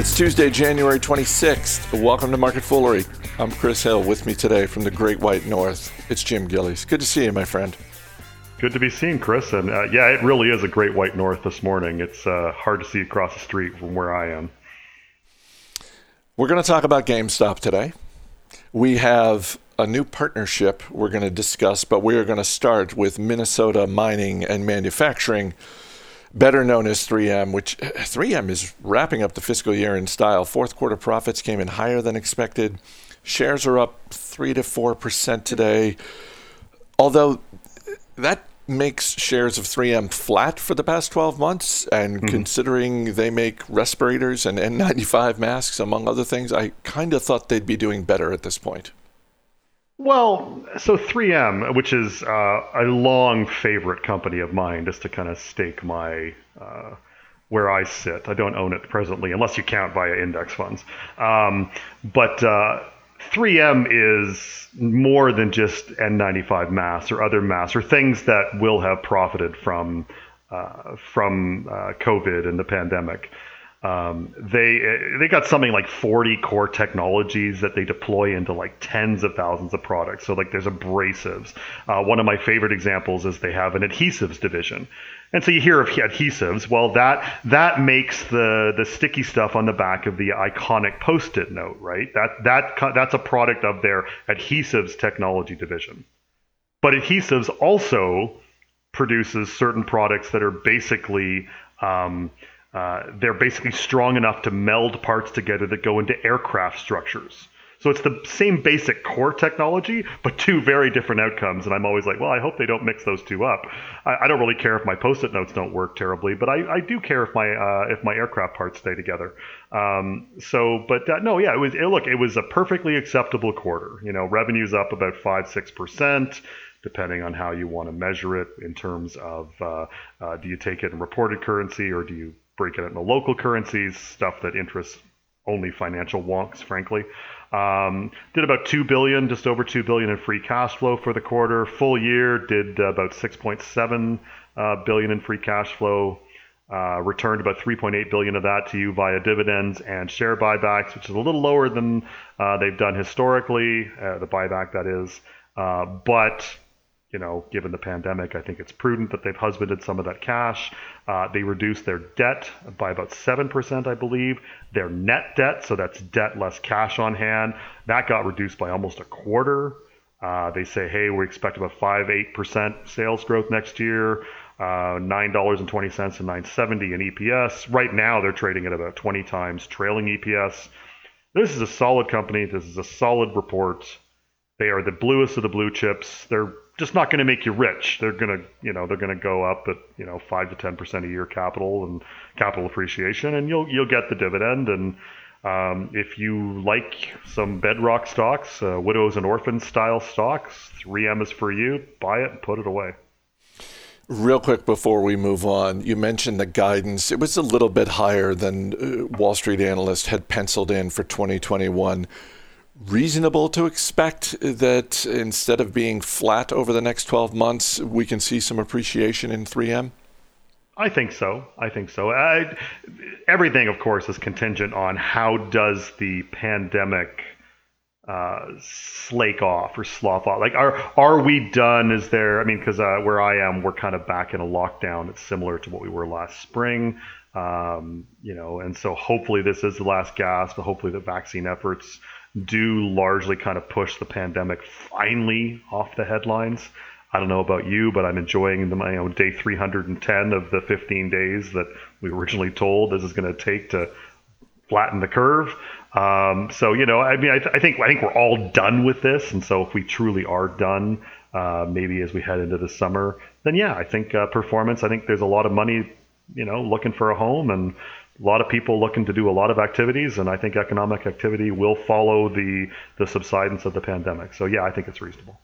It's Tuesday, January 26th. Welcome to Market Foolery. I'm Chris Hill. With me today from the Great White North, it's Jim Gillies. Good to see you, my friend. Good to be seen, Chris. And uh, yeah, it really is a Great White North this morning. It's uh, hard to see across the street from where I am. We're going to talk about GameStop today. We have a new partnership we're going to discuss, but we are going to start with Minnesota Mining and Manufacturing better known as 3M, which 3M is wrapping up the fiscal year in style. Fourth quarter profits came in higher than expected. Shares are up 3 to 4% today. Although that makes shares of 3M flat for the past 12 months. And mm-hmm. considering they make respirators and N95 masks, among other things, I kind of thought they'd be doing better at this point. Well, so 3M, which is uh, a long favorite company of mine, just to kind of stake my uh, where I sit. I don't own it presently, unless you count via index funds. Um, but uh, 3M is more than just N95 masks or other masks or things that will have profited from uh, from uh, COVID and the pandemic. Um, they they got something like 40 core technologies that they deploy into like tens of thousands of products. So like there's abrasives. Uh, one of my favorite examples is they have an adhesives division. And so you hear of adhesives. Well, that that makes the the sticky stuff on the back of the iconic post-it note, right? That that that's a product of their adhesives technology division. But adhesives also produces certain products that are basically um, uh, they're basically strong enough to meld parts together that go into aircraft structures. So it's the same basic core technology, but two very different outcomes. And I'm always like, well, I hope they don't mix those two up. I, I don't really care if my post-it notes don't work terribly, but I, I do care if my uh, if my aircraft parts stay together. Um, so, but uh, no, yeah, it was. It, look, it was a perfectly acceptable quarter. You know, revenues up about five six percent depending on how you want to measure it in terms of uh, uh, do you take it in reported currency or do you break it into local currencies, stuff that interests only financial wonks, frankly. Um, did about two billion, just over two billion in free cash flow for the quarter. Full year did uh, about 6.7 uh, billion in free cash flow. Uh, returned about 3.8 billion of that to you via dividends and share buybacks, which is a little lower than uh, they've done historically. Uh, the buyback that is, uh, but you know, given the pandemic, I think it's prudent that they've husbanded some of that cash. Uh, they reduced their debt by about 7%, I believe. Their net debt, so that's debt less cash on hand, that got reduced by almost a quarter. Uh, they say, hey, we expect about 5 8% sales growth next year, uh, $9.20 and 970 in EPS. Right now, they're trading at about 20 times trailing EPS. This is a solid company. This is a solid report. They are the bluest of the blue chips. They're just not going to make you rich. They're going to, you know, they're going to go up at, you know, five to ten percent a year capital and capital appreciation, and you'll you'll get the dividend. And um, if you like some bedrock stocks, uh, widows and orphans style stocks, 3M is for you. Buy it and put it away. Real quick before we move on, you mentioned the guidance. It was a little bit higher than uh, Wall Street analysts had penciled in for 2021 reasonable to expect that instead of being flat over the next 12 months, we can see some appreciation in 3M? I think so. I think so. I, everything, of course, is contingent on how does the pandemic uh, slake off or slough off. Like, are are we done? Is there? I mean, because uh, where I am, we're kind of back in a lockdown. It's similar to what we were last spring. Um, you know, and so hopefully this is the last gasp. But hopefully the vaccine efforts do largely kind of push the pandemic finally off the headlines. I don't know about you, but I'm enjoying the you know, day 310 of the 15 days that we originally told this is going to take to flatten the curve. Um, so you know, I mean, I, th- I, think I think we're all done with this, and so if we truly are done, uh, maybe as we head into the summer, then yeah, I think uh, performance. I think there's a lot of money, you know, looking for a home, and a lot of people looking to do a lot of activities, and I think economic activity will follow the the subsidence of the pandemic. So yeah, I think it's reasonable.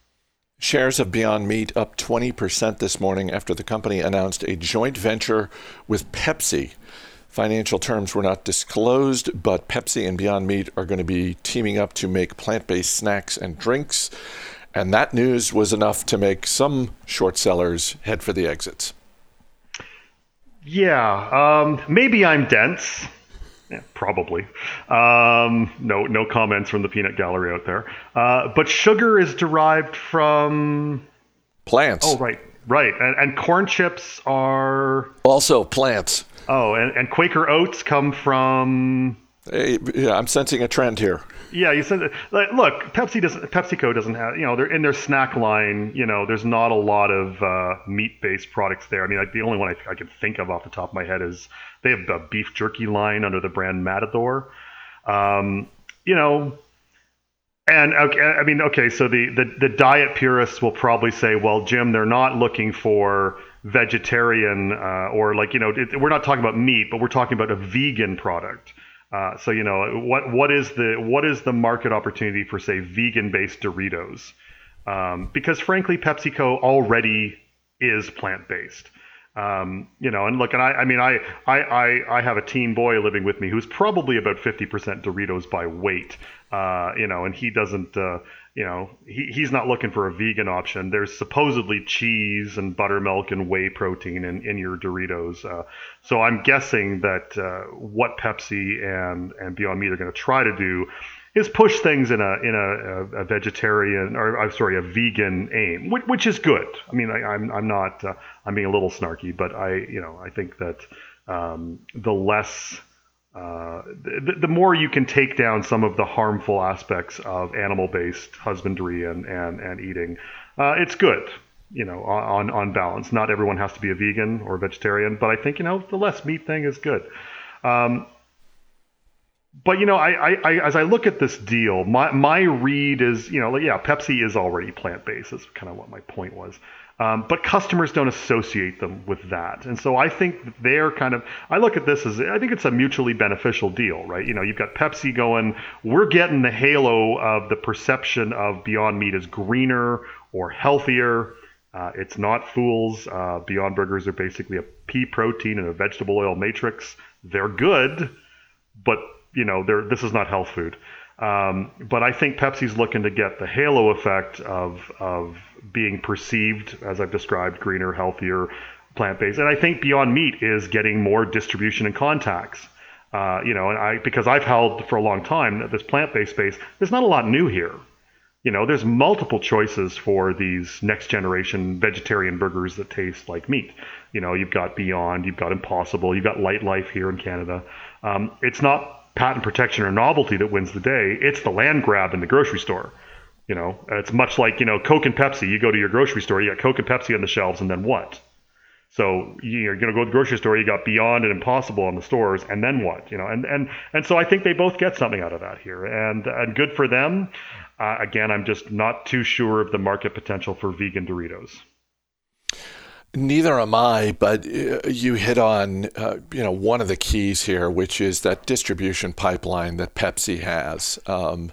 Shares of Beyond Meat up 20% this morning after the company announced a joint venture with Pepsi. Financial terms were not disclosed, but Pepsi and Beyond Meat are going to be teaming up to make plant based snacks and drinks. And that news was enough to make some short sellers head for the exits. Yeah, um, maybe I'm dense. Yeah, probably. Um, no, no comments from the peanut gallery out there. Uh, but sugar is derived from plants. Oh, right, right. And, and corn chips are also plants. Oh, and, and Quaker oats come from. Hey, yeah, I'm sensing a trend here. Yeah, you said like, look, Pepsi doesn't, PepsiCo doesn't have, you know, they're in their snack line. You know, there's not a lot of uh, meat-based products there. I mean, like, the only one I, I can think of off the top of my head is they have a beef jerky line under the brand Matador. Um, you know, and okay, I mean, okay, so the, the the diet purists will probably say, well, Jim, they're not looking for vegetarian uh, or like you know, it, we're not talking about meat, but we're talking about a vegan product. Uh, so you know what what is the what is the market opportunity for say vegan based Doritos? Um, because frankly, PepsiCo already is plant based. Um, you know, and look, and I, I mean, I, I, I, I have a teen boy living with me who's probably about 50% Doritos by weight. Uh, you know, and he doesn't, uh, you know, he, he's not looking for a vegan option. There's supposedly cheese and buttermilk and whey protein in, in your Doritos. Uh, so I'm guessing that uh, what Pepsi and, and Beyond Meat are going to try to do is push things in a in a, a, vegetarian or I'm sorry a vegan aim, which, which is good. I mean, I, am I'm, I'm not uh, I'm being a little snarky, but I you know I think that um, the less uh, the, the, more you can take down some of the harmful aspects of animal-based husbandry and and, and eating, uh, it's good. You know, on on balance. Not everyone has to be a vegan or a vegetarian, but I think you know the less meat thing is good. Um, but you know, I, I, I, as I look at this deal, my my read is, you know, like, yeah, Pepsi is already plant based. That's kind of what my point was. Um, but customers don't associate them with that. And so I think they're kind of, I look at this as, I think it's a mutually beneficial deal, right? You know, you've got Pepsi going, we're getting the halo of the perception of Beyond Meat as greener or healthier. Uh, it's not fools. Uh, Beyond Burgers are basically a pea protein and a vegetable oil matrix. They're good, but, you know, they're, this is not health food. Um, but I think Pepsi's looking to get the halo effect of, of being perceived, as I've described, greener, healthier, plant based. And I think Beyond Meat is getting more distribution and contacts. Uh, you know, and I because I've held for a long time that this plant based space, there's not a lot new here. You know, there's multiple choices for these next generation vegetarian burgers that taste like meat. You know, you've got Beyond, you've got Impossible, you've got Lightlife here in Canada. Um, it's not patent protection or novelty that wins the day. It's the land grab in the grocery store. You know, it's much like you know Coke and Pepsi. You go to your grocery store, you got Coke and Pepsi on the shelves, and then what? So you're going to go to the grocery store, you got Beyond and Impossible on the stores, and then what? You know, and and and so I think they both get something out of that here, and and good for them. Uh, again, I'm just not too sure of the market potential for vegan Doritos. Neither am I, but uh, you hit on uh, you know one of the keys here, which is that distribution pipeline that Pepsi has. Um,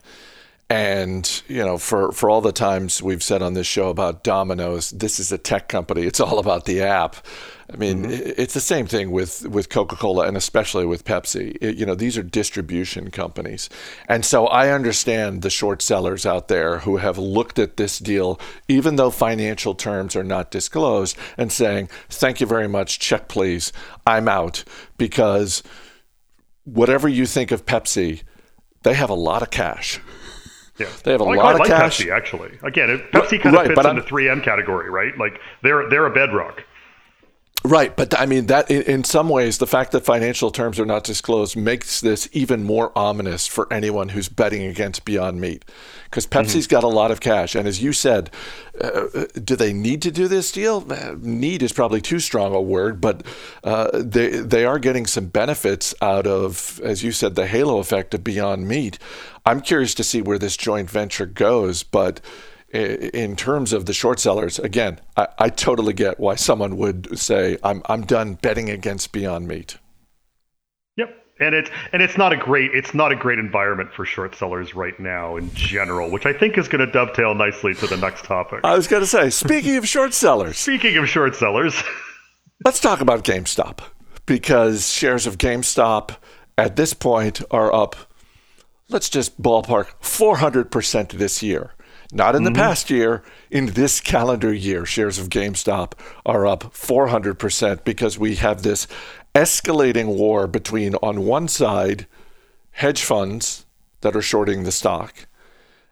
and you know, for for all the times we've said on this show about Domino's, this is a tech company. It's all about the app. I mean, mm-hmm. it's the same thing with with Coca Cola and especially with Pepsi. It, you know, these are distribution companies, and so I understand the short sellers out there who have looked at this deal, even though financial terms are not disclosed, and saying, "Thank you very much, check please, I'm out," because whatever you think of Pepsi, they have a lot of cash. Yeah, they have a well, lot of like cash. Pepsi, actually, again, Pepsi kind of right, fits in the 3M category, right? Like they're they're a bedrock. Right, but I mean that in some ways, the fact that financial terms are not disclosed makes this even more ominous for anyone who's betting against Beyond Meat, because Pepsi's mm-hmm. got a lot of cash, and as you said, uh, do they need to do this deal? Uh, need is probably too strong a word, but uh, they they are getting some benefits out of, as you said, the halo effect of Beyond Meat. I'm curious to see where this joint venture goes, but in terms of the short sellers, again, I, I, totally get why someone would say, I'm, I'm done betting against Beyond Meat. Yep. And it's and it's not a great it's not a great environment for short sellers right now in general, which I think is going to dovetail nicely to the next topic. I was going to say, speaking of short sellers, speaking of short sellers, let's talk about GameStop because shares of GameStop at this point are up. Let's just ballpark 400% this year. Not in the mm-hmm. past year, in this calendar year, shares of GameStop are up 400% because we have this escalating war between, on one side, hedge funds that are shorting the stock,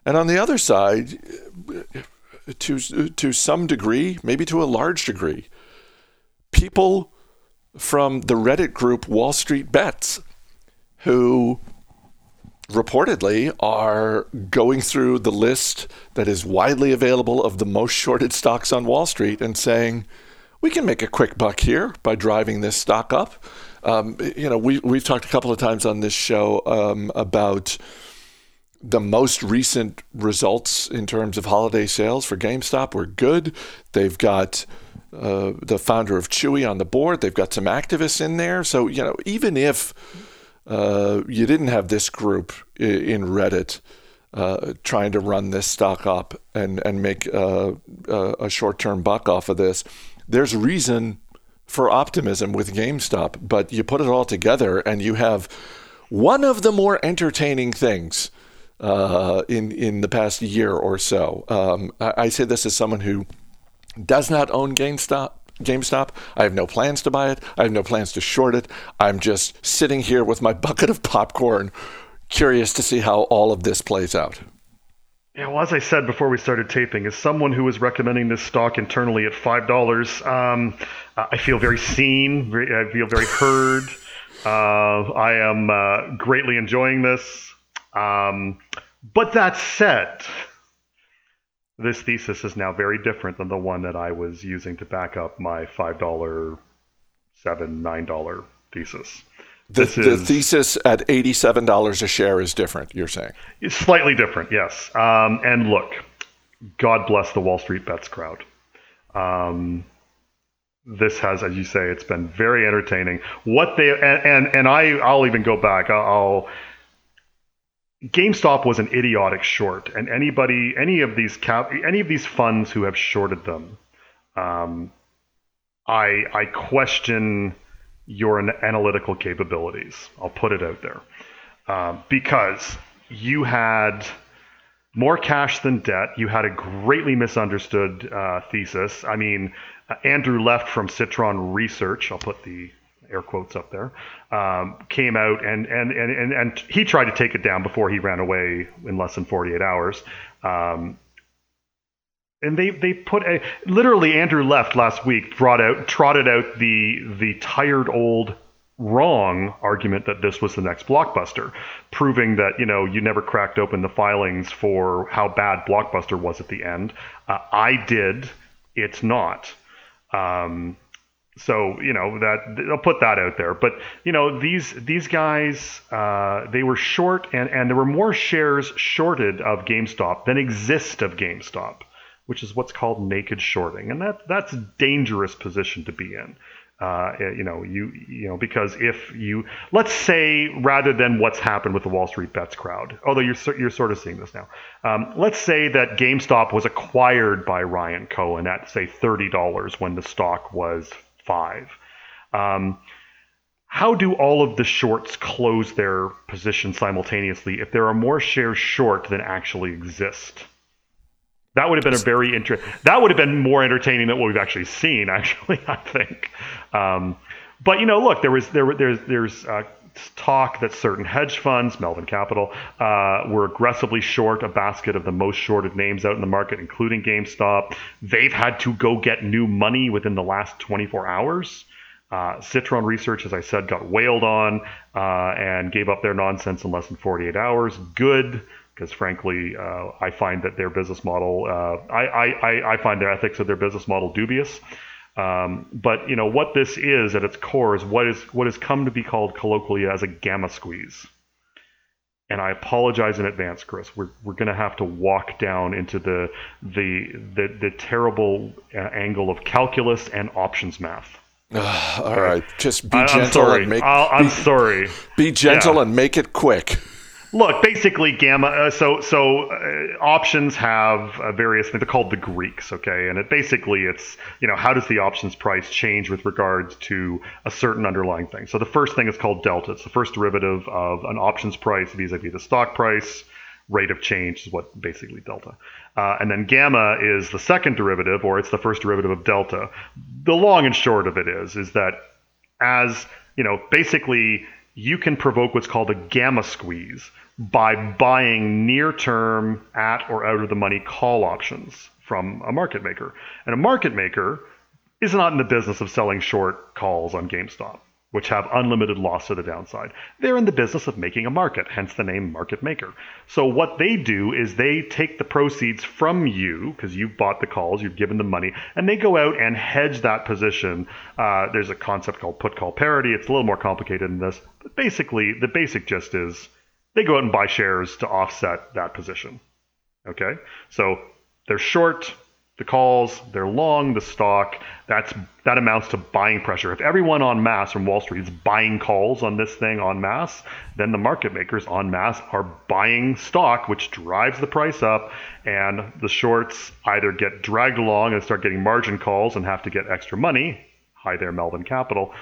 and on the other side, to, to some degree, maybe to a large degree, people from the Reddit group Wall Street Bets who reportedly are going through the list that is widely available of the most shorted stocks on Wall Street and saying, we can make a quick buck here by driving this stock up. Um, you know, we, we've talked a couple of times on this show um, about the most recent results in terms of holiday sales for GameStop were good. They've got uh, the founder of Chewy on the board. They've got some activists in there. So, you know, even if uh, you didn't have this group in Reddit uh, trying to run this stock up and and make uh, a short term buck off of this. There's reason for optimism with GameStop, but you put it all together and you have one of the more entertaining things uh, in in the past year or so. Um, I, I say this as someone who does not own GameStop GameStop. I have no plans to buy it. I have no plans to short it. I'm just sitting here with my bucket of popcorn, curious to see how all of this plays out. Yeah, well, as I said before we started taping, as someone who was recommending this stock internally at five dollars, um, I feel very seen. I feel very heard. Uh, I am uh, greatly enjoying this. Um, but that said, this thesis is now very different than the one that I was using to back up my five dollar, seven, nine dollar thesis. The, the thesis at eighty-seven dollars a share is different. You're saying it's slightly different, yes. Um, and look, God bless the Wall Street bets crowd. Um, this has, as you say, it's been very entertaining. What they and and, and I, I'll even go back. I'll GameStop was an idiotic short, and anybody, any of these cap, any of these funds who have shorted them, um, I I question your analytical capabilities. I'll put it out there um, because you had more cash than debt. You had a greatly misunderstood uh, thesis. I mean, uh, Andrew Left from Citron Research. I'll put the air quotes up there, um, came out and, and, and, and, and he tried to take it down before he ran away in less than 48 hours. Um, and they, they put a literally Andrew Left last week brought out trotted out the the tired old wrong argument that this was the next blockbuster proving that you know you never cracked open the filings for how bad blockbuster was at the end. Uh, i did. It's not. Um, so you know that I'll put that out there. But you know these these guys uh, they were short and and there were more shares shorted of GameStop than exist of GameStop, which is what's called naked shorting, and that that's a dangerous position to be in. Uh, you know, you you know because if you let's say rather than what's happened with the Wall Street bets crowd, although you're you're sort of seeing this now. Um, let's say that GameStop was acquired by Ryan Cohen at say thirty dollars when the stock was five. Um, how do all of the shorts close their position simultaneously if there are more shares short than actually exist? That would have been a very interesting. That would have been more entertaining than what we've actually seen. Actually, I think. Um, but you know, look, there was there there's there's uh, talk that certain hedge funds, Melvin Capital, uh, were aggressively short a basket of the most shorted names out in the market, including GameStop. They've had to go get new money within the last 24 hours. Uh, Citron Research, as I said, got whaled on uh, and gave up their nonsense in less than 48 hours. Good, because frankly, uh, I find that their business model, uh, I, I, I find their ethics of their business model dubious. Um, but you know what this is at its core is what is what has come to be called colloquially as a gamma squeeze. And I apologize in advance, Chris. We're, we're going to have to walk down into the the the, the terrible uh, angle of calculus and options math. Uh, all right, just be I, gentle and make. i am sorry. Be gentle yeah. and make it quick. Look, basically, gamma. Uh, so, so uh, options have uh, various things. They're called the Greeks, okay? And it basically, it's you know, how does the options price change with regards to a certain underlying thing? So, the first thing is called delta. It's the first derivative of an options price vis-a-vis the stock price. Rate of change is what basically delta. Uh, and then gamma is the second derivative, or it's the first derivative of delta. The long and short of it is, is that as you know, basically you can provoke what's called a gamma squeeze by buying near term at or out of the money call options from a market maker. And a market maker is not in the business of selling short calls on GameStop which have unlimited loss to the downside. They're in the business of making a market, hence the name market maker. So what they do is they take the proceeds from you because you've bought the calls, you've given them money, and they go out and hedge that position. Uh, there's a concept called put call parity. It's a little more complicated than this, but basically the basic gist is they go out and buy shares to offset that position. Okay, so they're short the calls, they're long the stock. That's that amounts to buying pressure. If everyone on mass from Wall Street is buying calls on this thing on mass, then the market makers on mass are buying stock, which drives the price up, and the shorts either get dragged along and start getting margin calls and have to get extra money. Hi there, Melvin Capital,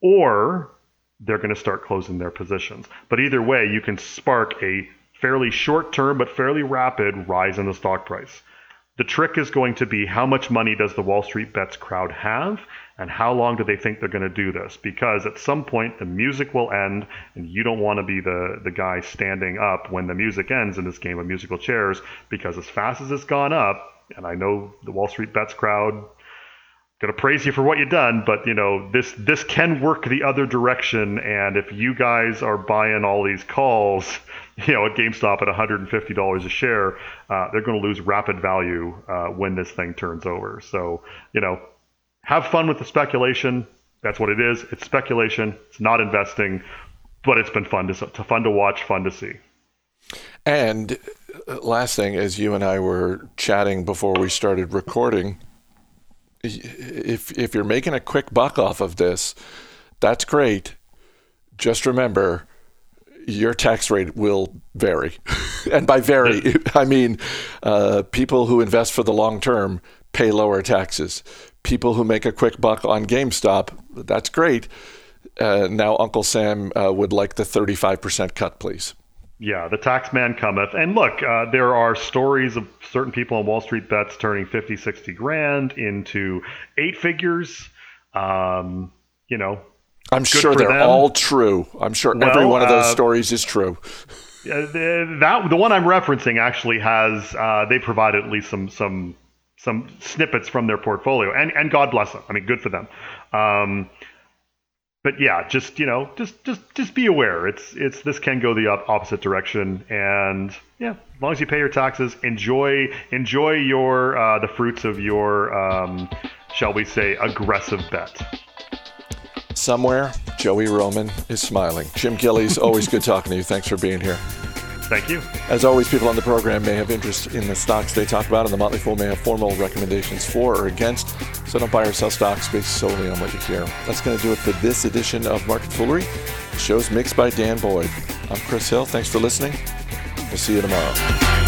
or they're going to start closing their positions. But either way, you can spark a fairly short term but fairly rapid rise in the stock price. The trick is going to be how much money does the Wall Street Bets crowd have, and how long do they think they're going to do this? Because at some point the music will end, and you don't want to be the, the guy standing up when the music ends in this game of musical chairs, because as fast as it's gone up, and I know the Wall Street Bets crowd gonna praise you for what you've done, but you know this this can work the other direction. And if you guys are buying all these calls, you know at GameStop at 150 dollars a share, uh, they're going to lose rapid value uh, when this thing turns over. So you know, have fun with the speculation. That's what it is. It's speculation. It's not investing, but it's been fun to, to fun to watch, fun to see. And uh, last thing, as you and I were chatting before we started recording if if you're making a quick buck off of this, that's great. Just remember your tax rate will vary. and by vary, I mean uh, people who invest for the long term pay lower taxes. People who make a quick buck on GameStop, that's great. Uh, now, Uncle Sam uh, would like the 35% cut, please. Yeah, the tax man cometh. And look, uh, there are stories of certain people on Wall Street bets turning 50, 60 grand into eight figures. Um, you know, I'm sure they're them. all true. I'm sure well, every one of those uh, stories is true. the, that the one I'm referencing actually has uh, they provided at least some some some snippets from their portfolio, and and God bless them. I mean, good for them. Um, but yeah, just you know, just just just be aware. It's it's this can go the opposite direction, and yeah, as long as you pay your taxes, enjoy enjoy your uh, the fruits of your um, shall we say aggressive bet. Somewhere, Joey Roman is smiling. Jim Gillies, always good talking to you. Thanks for being here. Thank you. As always, people on the program may have interest in the stocks they talk about, and the Motley Fool may have formal recommendations for or against. So don't buy or sell stocks based solely on what you hear. That's going to do it for this edition of Market Foolery. The show's mixed by Dan Boyd. I'm Chris Hill. Thanks for listening. We'll see you tomorrow.